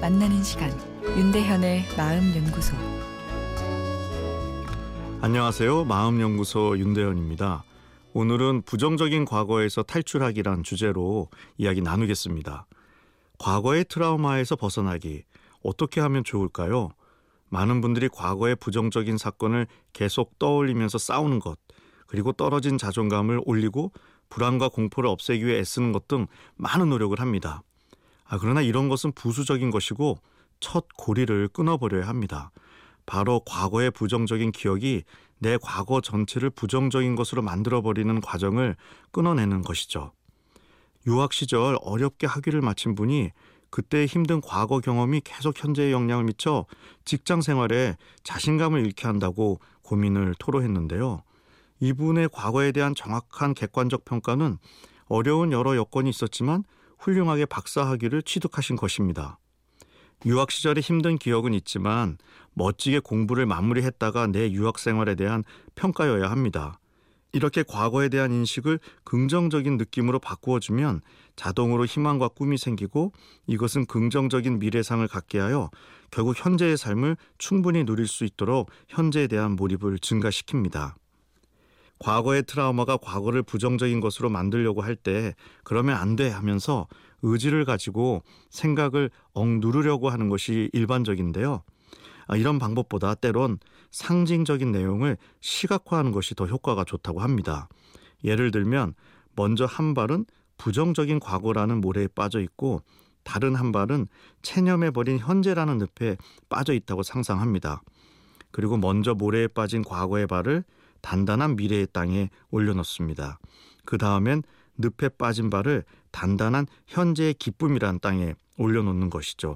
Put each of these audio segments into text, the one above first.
만나는 시간 윤대현의 마음 연구소 안녕하세요. 마음 연구소 윤대현입니다. 오늘은 부정적인 과거에서 탈출하기란 주제로 이야기 나누겠습니다. 과거의 트라우마에서 벗어나기 어떻게 하면 좋을까요? 많은 분들이 과거의 부정적인 사건을 계속 떠올리면서 싸우는 것, 그리고 떨어진 자존감을 올리고 불안과 공포를 없애기 위해 애쓰는 것 등 많은 노력을 합니다. 아, 그러나 이런 것은 부수적인 것이고 첫 고리를 끊어버려야 합니다. 바로 과거의 부정적인 기억이 내 과거 전체를 부정적인 것으로 만들어버리는 과정을 끊어내는 것이죠. 유학 시절 어렵게 학위를 마친 분이 그때의 힘든 과거 경험이 계속 현재에 영향을 미쳐 직장 생활에 자신감을 잃게 한다고 고민을 토로했는데요. 이분의 과거에 대한 정확한 객관적 평가는 어려운 여러 여건이 있었지만 훌륭하게 박사 학위를 취득하신 것입니다. 유학 시절의 힘든 기억은 있지만 멋지게 공부를 마무리했다가 내 유학 생활에 대한 평가여야 합니다. 이렇게 과거에 대한 인식을 긍정적인 느낌으로 바꾸어주면 자동으로 희망과 꿈이 생기고 이것은 긍정적인 미래상을 갖게 하여 결국 현재의 삶을 충분히 누릴 수 있도록 현재에 대한 몰입을 증가시킵니다. 과거의 트라우마가 과거를 부정적인 것으로 만들려고 할 때 그러면 안 돼 하면서 의지를 가지고 생각을 억누르려고 하는 것이 일반적인데요. 아, 이런 방법보다 때론 상징적인 내용을 시각화하는 것이 더 효과가 좋다고 합니다. 예를 들면 먼저 한 발은 부정적인 과거라는 모래에 빠져 있고 다른 한 발은 체념해 버린 현재라는 늪에 빠져 있다고 상상합니다. 그리고 먼저 모래에 빠진 과거의 발을 단단한 미래의 땅에 올려놓습니다. 그 다음엔 늪에 빠진 발을 단단한 현재의 기쁨이란 땅에 올려놓는 것이죠.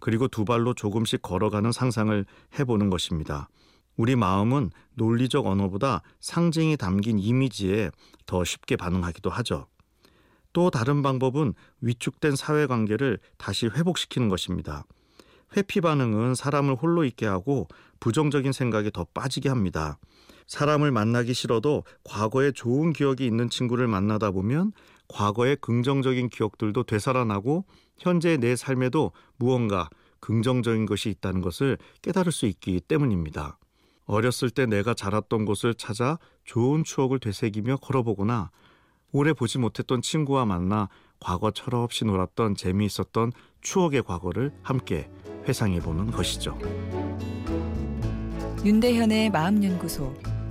그리고 두 발로 조금씩 걸어가는 상상을 해보는 것입니다. 우리 마음은 논리적 언어보다 상징이 담긴 이미지에 더 쉽게 반응하기도 하죠. 또 다른 방법은 위축된 사회관계를 다시 회복시키는 것입니다. 회피 반응은 사람을 홀로 있게 하고 부정적인 생각에 더 빠지게 합니다. 사람을 만나기 싫어도 과거에 좋은 기억이 있는 친구를 만나다 보면 과거의 긍정적인 기억들도 되살아나고 현재 내 삶에도 무언가 긍정적인 것이 있다는 것을 깨달을 수 있기 때문입니다. 어렸을 때 내가 자랐던 곳을 찾아 좋은 추억을 되새기며 걸어보거나 오래 보지 못했던 친구와 만나 과거 철없이 놀았던 재미있었던 추억의 과거를 함께 회상해 보는 것이죠. 윤대현의 마음연구소